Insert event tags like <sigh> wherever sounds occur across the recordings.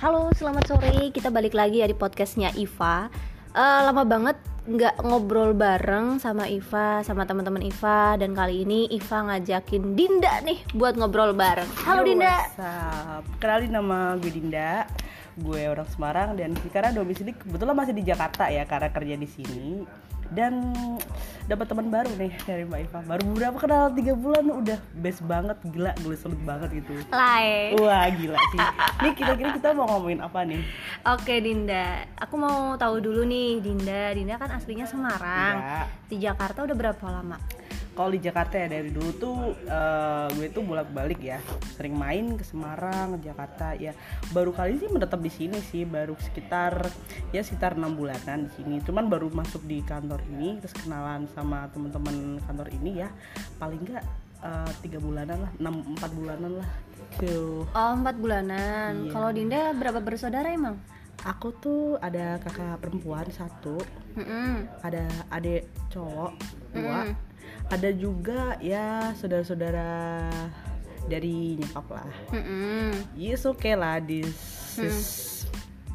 Halo, selamat sore. Kita balik lagi ya di podcastnya Iva. Eh, lama banget nggak ngobrol bareng sama Iva, sama teman-teman Iva. Dan kali ini Iva ngajakin Dinda nih buat ngobrol bareng. Halo Yo, Dinda. what's up? Kenalin nama gue Dinda. Gue orang Semarang dan sekarang domisili kebetulan masih di Jakarta ya karena kerja di sini. Dan dapat teman baru nih dari Mbak Iva. Baru berapa kenal tiga bulan udah best banget, gila, gue sulit banget gitu. Lai. Wah gila sih. Nih kira-kira kita mau ngomongin apa nih? Oke Dinda, aku mau tahu dulu nih Dinda. Dinda kan aslinya Semarang. Ya. Di Jakarta udah berapa lama? Kalau di Jakarta ya dari dulu tuh eh, gue tuh bolak-balik ya, sering main ke Semarang, ke Jakarta ya. Baru kali ini sih menetap di sini sih, baru sekitar ya sekitar enam bulanan di sini. Cuman baru masuk di kantor ini, terus kenalan sama teman-teman kantor ini ya. Paling enggak eh, tiga bulanan lah, enam empat bulanan lah. Gitu. Oh, empat bulanan. Iya. Kalau Dinda berapa bersaudara emang? Aku tuh ada kakak perempuan satu, Mm-mm. ada adik cowok dua, Mm-mm. Ada juga ya saudara-saudara dari nyokap lah. Mm-mm. Yes oke lah this is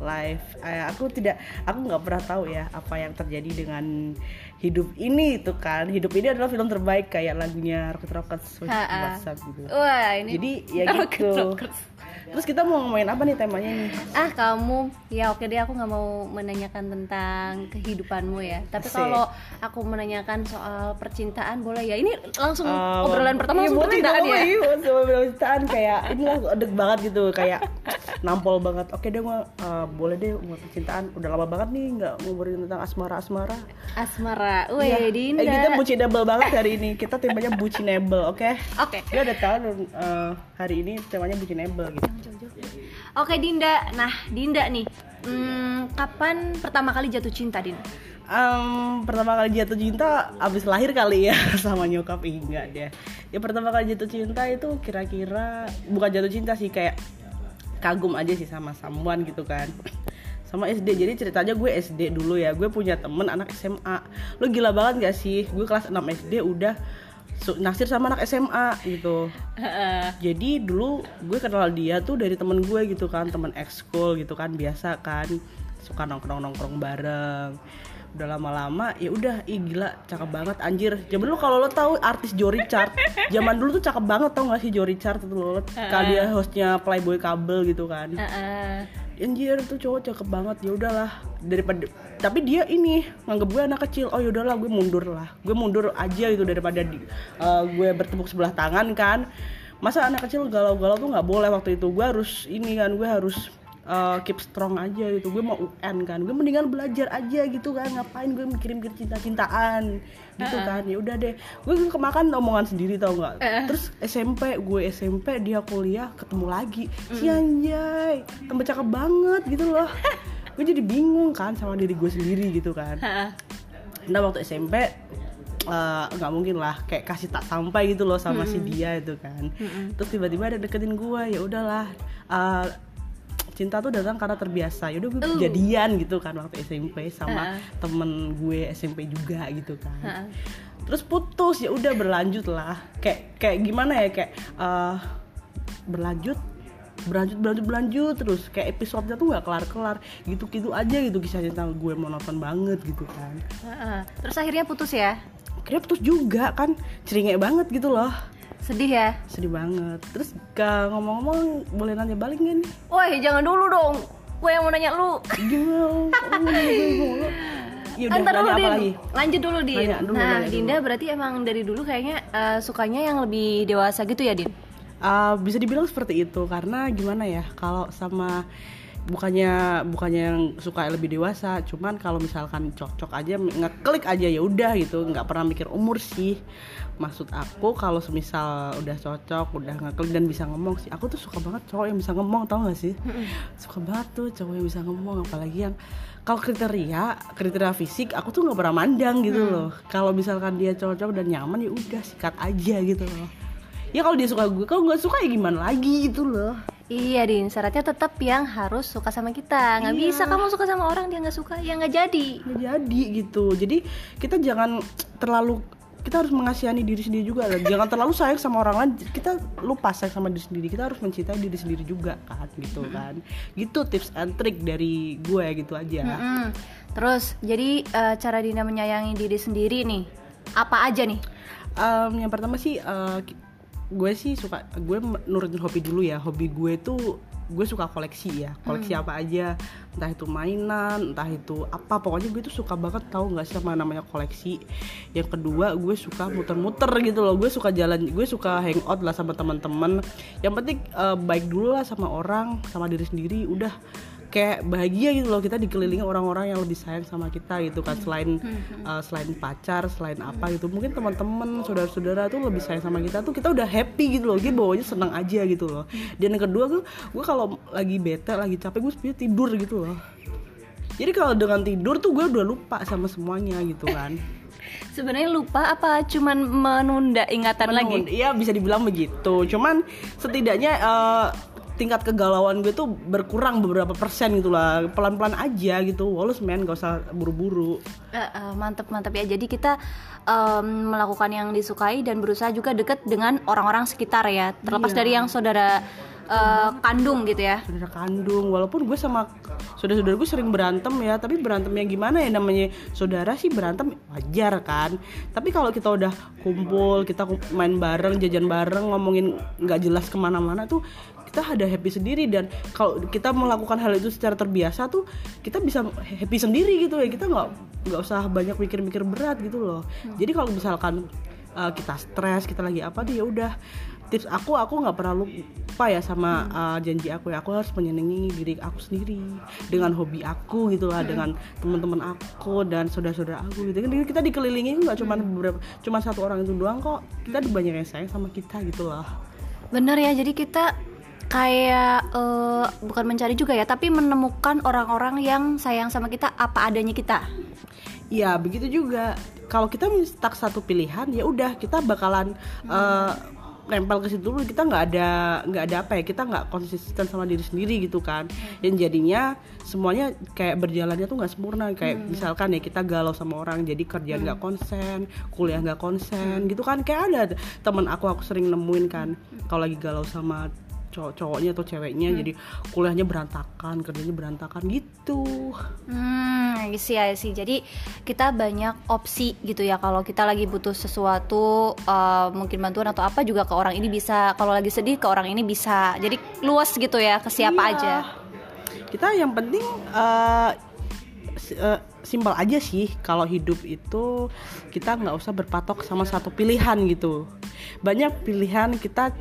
life. Eh, aku tidak, aku nggak pernah tahu ya apa yang terjadi dengan hidup ini itu kan. Hidup ini adalah film terbaik kayak lagunya Rocket Rockets Ha-ha. WhatsApp gitu. Wah, ini Jadi ya <laughs> Rocket gitu. Terus kita mau ngomongin apa nih temanya nih? ah kamu. Ya oke deh aku nggak mau menanyakan tentang kehidupanmu ya. Tapi kalau aku menanyakan soal percintaan boleh ya? Ini langsung Eh, obrolan pertama iya, langsung percintaan ya? Iya, percintaan. Kayak ini lah adek banget gitu. Kayak nampol banget. Oke deh gua eh, boleh deh mau percintaan. Udah lama banget nih nggak ngobrolin tentang asmara asmara. Asmara. Wih Iya. Dinda. Eh, kita bucinable banget hari ini. Kita temanya bucinable oke? Oke. Dia udah tahu eh, hari ini temanya bucinable gitu oke Dinda. Nah Dinda nih. Hmm, kapan pertama kali jatuh cinta Dinda Em, pertama kali jatuh cinta abis lahir kali ya <laughs> sama nyokap. Enggak deh. Ya pertama kali jatuh cinta itu kira-kira bukan jatuh cinta sih kayak kagum aja sih sama samuan gitu kan. <clears throat> Sama SD jadi ceritanya gue SD dulu ya. Gue punya temen anak SMA lo gila banget gak sih? Gue kelas 6 SD udah naksir sama anak SMA gitu. Jadi dulu gue kenal dia tuh dari temen gue gitu kan temen ekskul gitu kan biasa kan. Suka nongkrong nongkrong bareng. Udah lama-lama ya udah ih gila cakep banget anjir. Zaman dulu kalau lo tahu artis Joe Richard <laughs> zaman dulu tuh cakep banget tau gak sih Joe Richard? Itu lo kali dia hostnya Playboy kabel gitu kan. Heeh. Anjir tuh cowok cakep banget. Ya udahlah daripada tapi dia ini nganggep gue anak kecil. Oh ya udahlah gue mundur lah. Gue mundur aja gitu daripada di, eh, gue bertepuk sebelah tangan kan. Masa anak kecil galau-galau tuh nggak boleh waktu itu. Gue harus ini kan gue harus eh, keep strong aja gitu. Gue mau UN kan. Gue mendingan belajar aja gitu kan. Ngapain gue mikirin-mikirin cinta-cintaan? Gitu kan. Ya udah deh. Gue kemakan omongan sendiri tau nggak? Terus SMP gue SMP dia kuliah ketemu lagi. Si anjay. Tambah cakep banget gitu loh. Gue jadi bingung kan sama diri gue sendiri gitu kan. Heeh. nah waktu SMP eh, nggak mungkin lah. Kayak kasih tak sampai gitu loh sama si dia itu kan. Terus tiba-tiba ada deketin gue ya udahlah. Eh, cinta tuh datang karena terbiasa. Yaudah gue Uh. jadian gitu kan waktu SMP sama Ha. temen gue SMP juga gitu kan. Ha. terus putus ya udah berlanjut lah. Kayak kayak gimana ya kayak eh, berlanjut berlanjut berlanjut berlanjut terus. Kayak episodenya tuh nggak kelar kelar gitu gitu aja gitu kisah cinta gue monoton banget gitu kan. Heeh. terus akhirnya putus ya? Akhirnya putus juga kan. Ceringek banget gitu loh sedih ya? Sedih banget. Terus gak ngomong-ngomong boleh nanya balik gak nih? Woi jangan dulu dong. Gue yang mau nanya lu. Gimana? <laughs> Ya udah Ntar dulu apa Din, lagi? Lanjut dulu Din. Nanya dulu, nah, dulu. Dinda berarti emang dari dulu kayaknya eh, sukanya yang lebih dewasa gitu ya, Din? Uh, bisa dibilang seperti itu. Karena gimana ya kalau sama bukannya bukannya yang suka lebih dewasa cuman kalau misalkan cocok aja ngeklik aja ya udah gitu. Nggak pernah mikir umur sih. Maksud aku kalau semisal udah cocok udah ngeklik dan bisa ngomong sih. Aku tuh suka banget cowok yang bisa ngomong tau gak sih? Suka banget tuh cowok yang bisa ngomong apalagi yang kalau kriteria kriteria fisik aku tuh nggak pernah mandang gitu loh. Kalau misalkan dia cocok dan nyaman ya udah sikat aja gitu loh. Ya kalau dia suka gue kalau nggak suka ya gimana lagi gitu loh Iya, Din. Syaratnya tetap yang harus suka sama kita. Nggak Iya. bisa kamu suka sama orang dia nggak suka, ya nggak jadi. nggak jadi gitu jadi kita jangan terlalu kita harus mengasihani diri sendiri juga lah. jangan terlalu sayang sama orang lain kita lupa sayang sama diri sendiri kita harus mencintai diri sendiri juga kan gitu kan gitu tips and trick dari gue gitu aja Mm-mm. Terus jadi eh, cara Dinda menyayangi diri sendiri nih apa aja nih? Em, yang pertama sih ki- gue sih suka gue nurutin hobi dulu ya. Hobi gue tuh gue suka koleksi ya. Koleksi apa aja. Entah itu mainan entah itu apa. Pokoknya gue tuh suka banget tahu nggak sih sama namanya koleksi. Yang kedua gue suka muter-muter gitu loh. Gue suka jalan gue suka hangout lah sama teman-teman. Yang penting eh, baik dulu lah sama orang sama diri sendiri. Udah kayak bahagia gitu loh kita dikelilingi orang-orang yang lebih sayang sama kita gitu kan. Selain uh, selain pacar selain apa gitu. Mungkin teman-teman saudara-saudara tuh lebih sayang sama kita tuh kita udah happy gitu loh. Kita bawanya seneng aja gitu loh. Dan yang kedua tuh gue kalau lagi bete lagi capek gue sebenarnya tidur gitu loh. Jadi kalau dengan tidur tuh gue udah lupa sama semuanya gitu kan. <laughs> Sebenarnya lupa apa cuman menunda ingatan lagi? Menun- Iya bisa dibilang begitu. Cuman setidaknya eh, tingkat kegalauan gue tuh berkurang beberapa persen gitu lah. Pelan-pelan aja gitu. Walau men gak usah buru-buru. Eh, eh, mantep mantep ya. Jadi kita em, melakukan yang disukai dan berusaha juga deket dengan orang-orang sekitar ya. Terlepas Iya. dari yang saudara eh, kandung gitu ya. Saudara kandung. Walaupun gue sama saudara-saudara gue sering berantem ya. Tapi berantemnya gimana ya namanya saudara sih berantem wajar kan. Tapi kalau kita udah kumpul, kita main bareng, jajan bareng, ngomongin nggak jelas ke mana-mana tuh kita ada happy sendiri dan kalau kita melakukan hal itu secara terbiasa tuh kita bisa happy sendiri gitu ya. Kita nggak nggak usah banyak mikir-mikir berat gitu loh. Jadi kalau misalkan uh, kita stres kita lagi apa tuh ya udah. Tips aku aku nggak pernah lupa ya sama uh, janji aku ya. Aku harus menyenangi diri aku sendiri dengan hobi aku gitu lah dengan teman-teman aku dan saudara-saudara aku gitu kan. Kita dikelilingi nggak cuma beberapa cuma satu orang itu doang kok. Kita banyak yang sayang sama kita gitu loh Bener ya. Jadi kita kayak eh, bukan mencari juga ya, tapi menemukan orang-orang yang sayang sama kita apa adanya kita. Iya begitu juga. Kalau kita stuck satu pilihan ya udah kita bakalan eh, nempel ke situ dulu. Kita nggak ada nggak ada apa ya kita nggak konsisten sama diri sendiri gitu kan. Dan jadinya semuanya kayak berjalannya tuh nggak sempurna. Kayak misalkan ya kita galau sama orang jadi kerjaan nggak konsen, kuliah nggak konsen gitu kan. Kayak ada teman aku aku sering nemuin kan kalau lagi galau sama cowok cowoknya atau ceweknya jadi kuliahnya berantakan kerjanya berantakan gitu Hmm, see, I see. Jadi kita banyak opsi gitu ya kalau kita lagi butuh sesuatu eh, mungkin bantuan atau apa juga ke orang ini bisa. Kalau lagi sedih ke orang ini bisa. Jadi luas gitu ya ke siapa Iya. aja. kita yang penting si- eh, simpel aja sih kalau hidup itu kita nggak usah berpatok sama satu pilihan gitu banyak pilihan kita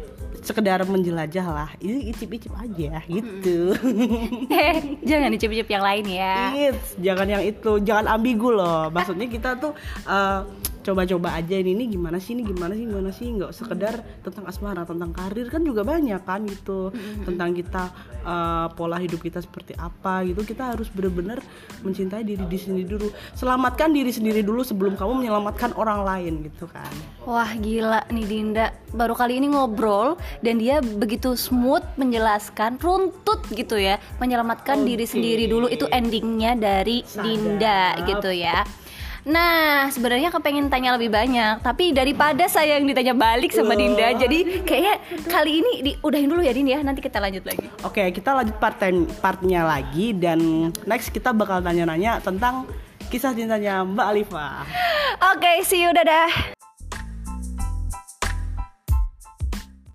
sekedar menjelajah lah. Ini icip-icip aja gitu. <laughs> Eh, Jangan dicip-cip yang lain ya. Eits, jangan yang itu. Jangan ambigu loh. Maksudnya kita tuh eh, coba-coba aja ini, ini gimana sih ini gimana sih gimana sih? Nggak sekedar tentang asmara tentang karir kan juga banyak kan gitu. Tentang kita eh, pola hidup kita seperti apa gitu. Kita harus benar-benar mencintai diri diri sendiri dulu. Selamatkan diri sendiri dulu sebelum kamu menyelamatkan orang lain gitu kan. Wah gila nih Dinda. Baru kali ini ngobrol Dan dia begitu smooth menjelaskan Runtut gitu ya Menyelamatkan diri sendiri dulu. Itu endingnya dari Sadap. Dinda gitu ya Nah sebenarnya kepengen tanya lebih banyak Tapi daripada saya yang ditanya balik sama. Dinda Jadi kayaknya kali ini di, udahin dulu ya Din ya. Nanti kita lanjut lagi. Oke kita lanjut part partnya lagi dan next kita bakal nanya-nanya tentang kisah cintanya Mbak Alifa. Oke see you dadah